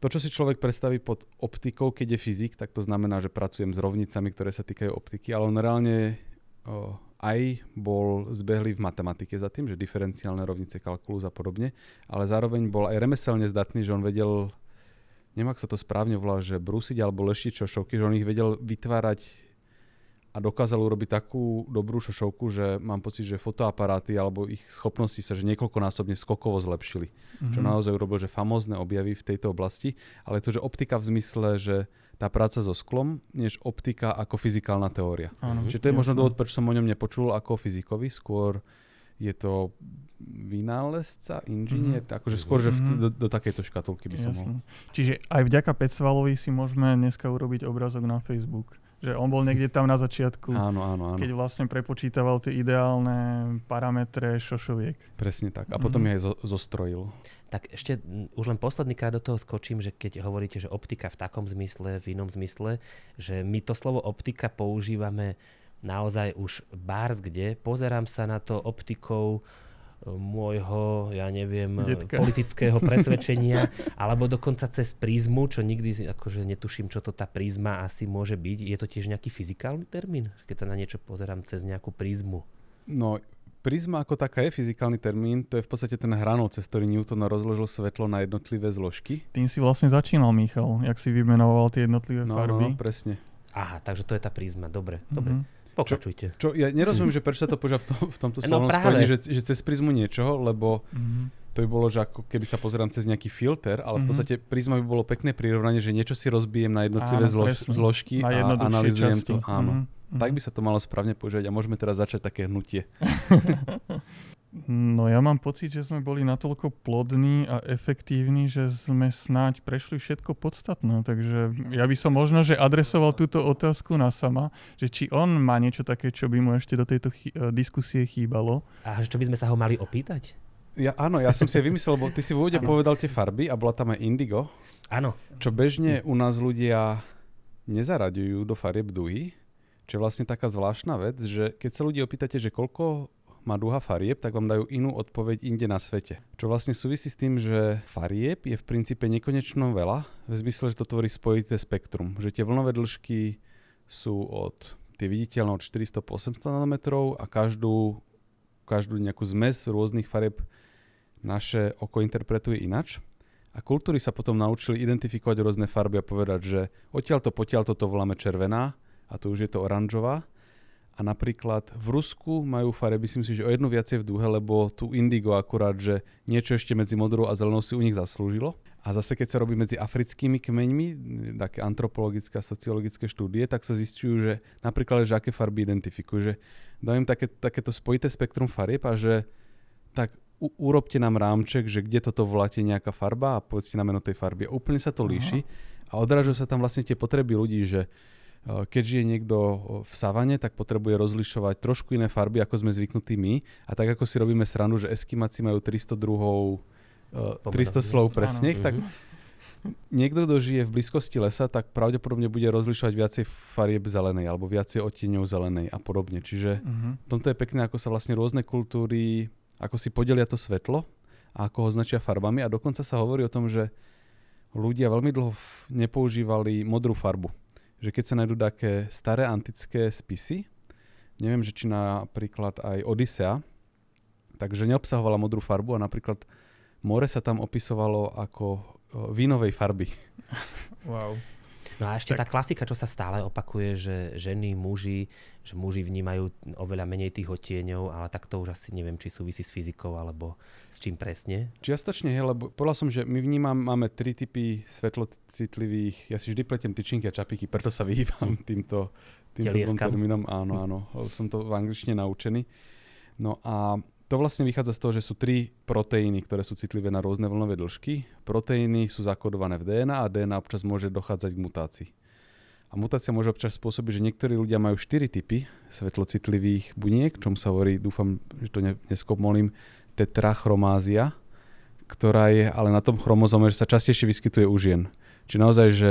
to, čo si človek predstaví pod optikou, keď je fyzik, tak to znamená, že pracujem s rovnicami, ktoré sa týkajú optiky, ale on reálne o, aj bol zbehlý v matematike za tým, že diferenciálne rovnice, kalkulus a podobne, ale zároveň bol aj remeselne zdatný, že on vedel, neviem, ak sa to správne volá, že brúsiť alebo leštiť čošovky, že on ich vedel vytvárať a dokázal urobiť takú dobrú šošovku, že mám pocit, že fotoaparáty alebo ich schopnosti sa že niekoľkonásobne skokovo zlepšili. Mm-hmm. Čo naozaj urobil, že famózne objavy v tejto oblasti, ale to, že optika v zmysle, že tá práca so sklom, než optika ako fyzikálna teória. Áno, Čiže to je možno dôvod, prečo som o ňom nepočul ako fyzikovi, skôr je to vynálezca, inžinier, mm-hmm. akože skôr, že v, mhm. do, do takejto škatulky by som mohol. Čiže aj vďaka Pecvalovi si môžeme dneska urobiť obrázok na Facebook. Že on bol niekde tam na začiatku, áno, áno, áno. keď vlastne prepočítaval tie ideálne parametre šošoviek. Presne tak. A potom mm-hmm. je aj zo, zostrojil. Tak ešte už len posledný krát do toho skočím, že keď hovoríte, že optika v takom zmysle, v inom zmysle, že my to slovo optika používame naozaj už bárs kde. Pozerám sa na to optikou môjho, ja neviem, Detka. politického presvedčenia, alebo dokonca cez prízmu, čo nikdy akože netuším, čo to tá prízma asi môže byť. Je to tiež nejaký fyzikálny termín, keď sa na niečo pozerám cez nejakú prízmu? No, prízma ako taká je fyzikálny termín, to je v podstate ten hranol, cez ktorý Newton rozložil svetlo na jednotlivé zložky. Tým si vlastne začínal, Michal, jak si vymenoval tie jednotlivé no, farby. No, presne. Aha, takže to je tá prízma, dobre, mm-hmm. dobre. Pokračujte. Čo, ja nerozumiem, že prečo sa to používa v, tom, v tomto No slovnom spojení, že, že cez prizmu niečoho, lebo Mhm. to by bolo, že ako keby sa pozerám cez nejaký filter, ale v Mhm. podstate prizma by bolo pekné prirovnanie, že niečo si rozbijem na jednotlivé Áno, zlož, presne. zložky Na a jednoduchšie analizujem časti. to. Áno. Mhm, mhm. Tak by sa to malo správne používať a môžeme teraz začať také hnutie. No ja mám pocit, že sme boli natoľko plodní a efektívni, že sme snáď prešli všetko podstatné. Takže ja by som možno, že adresoval túto otázku na sama, že či on má niečo také, čo by mu ešte do tejto chy- eh, diskusie chýbalo. A čo by sme sa ho mali opýtať? Ja, áno, ja som si vymyslel, lebo ty si v úvode povedal tie farby a bola tam aj indigo, Áno. čo bežne u nás ľudia nezaraďujú do farieb duhy, čo je vlastne taká zvláštna vec, že keď sa ľudí opýtate, že koľko má duha farieb, tak vám dajú inú odpoveď inde na svete. Čo vlastne súvisí s tým, že farieb je v princípe nekonečno veľa, v zmysle, že to tvorí spojité spektrum. Že tie vlnové dĺžky sú od tie viditeľné od 400 po 800 nanometrov a každú, každú nejakú zmes rôznych farieb naše oko interpretuje inač. A kultúry sa potom naučili identifikovať rôzne farby a povedať, že odtiaľto potiaľto to voláme červená a tu už je to oranžová. A napríklad v Rusku majú farby, myslím si, že o jednu viacej v duhe, lebo tu indigo akurát, že niečo ešte medzi modrou a zelenou si u nich zaslúžilo. A zase keď sa robí medzi africkými kmeňmi, také antropologické a sociologické štúdie, tak sa zistujú, že napríklad, že aké farby identifikujú. Že dajú im také, takéto spojité spektrum farieb a že tak u, urobte nám rámček, že kde toto voláte nejaká farba a povedzte nám meno tej farby. A úplne sa to Aha. líši a odrážajú sa tam vlastne tie potreby ľudí, že keď žije niekto v savane, tak potrebuje rozlišovať trošku iné farby, ako sme zvyknutí my. A tak ako si robíme srandu, že eskimáci majú 300 druhov, eh, 300 Pomenovne. slov pre Áno. sneh, tak Mhm. niekto, kto žije v blízkosti lesa, tak pravdepodobne bude rozlišovať viacej farieb zelenej alebo viacej odtieňov zelenej a podobne. Čiže v tomto je pekné, ako sa vlastne rôzne kultúry, ako si podelia to svetlo a ako ho značia farbami a dokonca sa hovorí o tom, že ľudia veľmi dlho nepoužívali modrú farbu. Že keď sa nájdú také staré antické spisy, neviem, že či napríklad aj Odisea, takže neobsahovala modrú farbu a napríklad more sa tam opisovalo ako o, vínovej farby. Wow. No a ešte Tak- tá klasika, čo sa stále opakuje, že ženy, muži, že muži vnímajú oveľa menej tých odtieňov, ale tak to už asi neviem, či súvisí s fyzikou alebo s čím presne. Čiastočne, hej, lebo povedal som, že my vnímam, máme tri typy svetlocitlivých, ja si vždy pletiem tyčinky a čapiky, preto sa vyhýbam týmto, týmto Telieskam. termínom. Áno, áno, som to v angličtine naučený. No a to vlastne vychádza z toho, že sú tri proteíny, ktoré sú citlivé na rôzne vlnové dĺžky. Proteíny sú zakodované v DNA a DNA občas môže dochádzať k mutácii. A mutácia môže občas spôsobiť, že niektorí ľudia majú 4 typy svetlocitlivých buniek, čom sa hovorí, dúfam, že to ne, neskopmolím, tetrachromázia, ktorá je ale na tom chromozome, že sa častejšie vyskytuje u žien. Čiže naozaj, že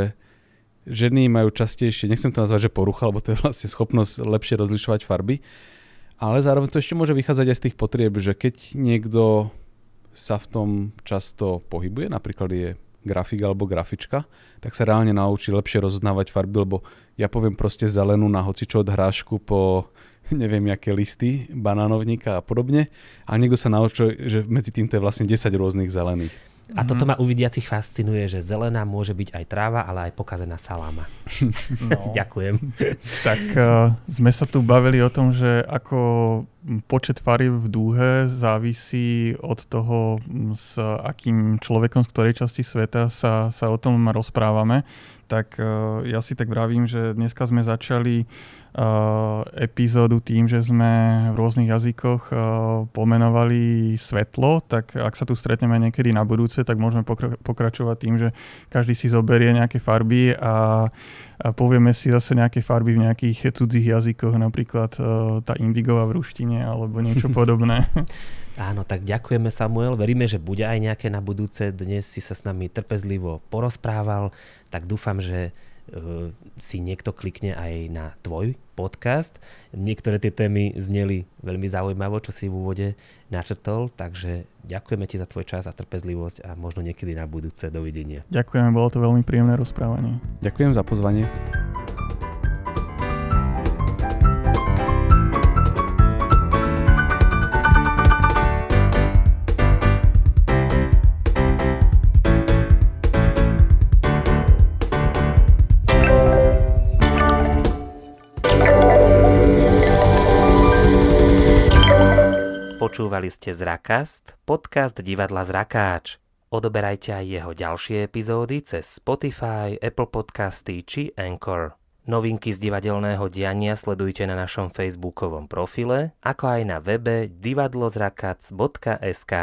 ženy majú častejšie, nechcem to nazvať, že porucha, lebo to je vlastne schopnosť lepšie rozlišovať farby, ale zároveň to ešte môže vychádzať aj z tých potrieb, že keď niekto sa v tom často pohybuje, napríklad je grafik alebo grafička, tak sa reálne naučí lepšie rozoznávať farby, lebo ja poviem proste zelenú na hocičo od hrášku po neviem, aké listy, banánovníka a podobne. A niekto sa naučil, že medzi týmto je vlastne 10 rôznych zelených. A toto Mhm. ma u vidiacich fascinuje, že zelená môže byť aj tráva, ale aj pokazená saláma. No. Ďakujem. Tak uh, sme sa tu bavili o tom, že ako počet farieb v dúhe závisí od toho, m, s akým človekom z ktorej časti sveta sa, sa o tom rozprávame. Tak uh, ja si tak vravím, že dneska sme začali uh, epizódu tým, že sme v rôznych jazykoch uh, pomenovali svetlo, tak ak sa tu stretneme niekedy na budúce, tak môžeme pokra- pokračovať tým, že každý si zoberie nejaké farby a povieme si zase nejaké farby v nejakých cudzích jazykoch, napríklad tá indigová v ruštine alebo niečo podobné. Áno, tak ďakujeme Samuel. Veríme, že bude aj nejaké na budúce. Dnes si sa s nami trpezlivo porozprával, tak dúfam, že uh, si niekto klikne aj na tvoj podcast. Niektoré tie témy zneli veľmi zaujímavo, čo si v úvode načrtol, takže ďakujeme ti za tvoj čas a trpezlivosť a možno niekedy na budúce. Dovidenia. Ďakujeme, bolo to veľmi príjemné rozprávanie. Ďakujem za pozvanie. Počúvali ste Zrakast, podcast divadla Zrakáč. Odoberajte aj jeho ďalšie epizódy cez Spotify, Apple Podcasty či Anchor. Novinky z divadelného diania sledujte na našom facebookovom profile, ako aj na webe divadlozrakac.sk.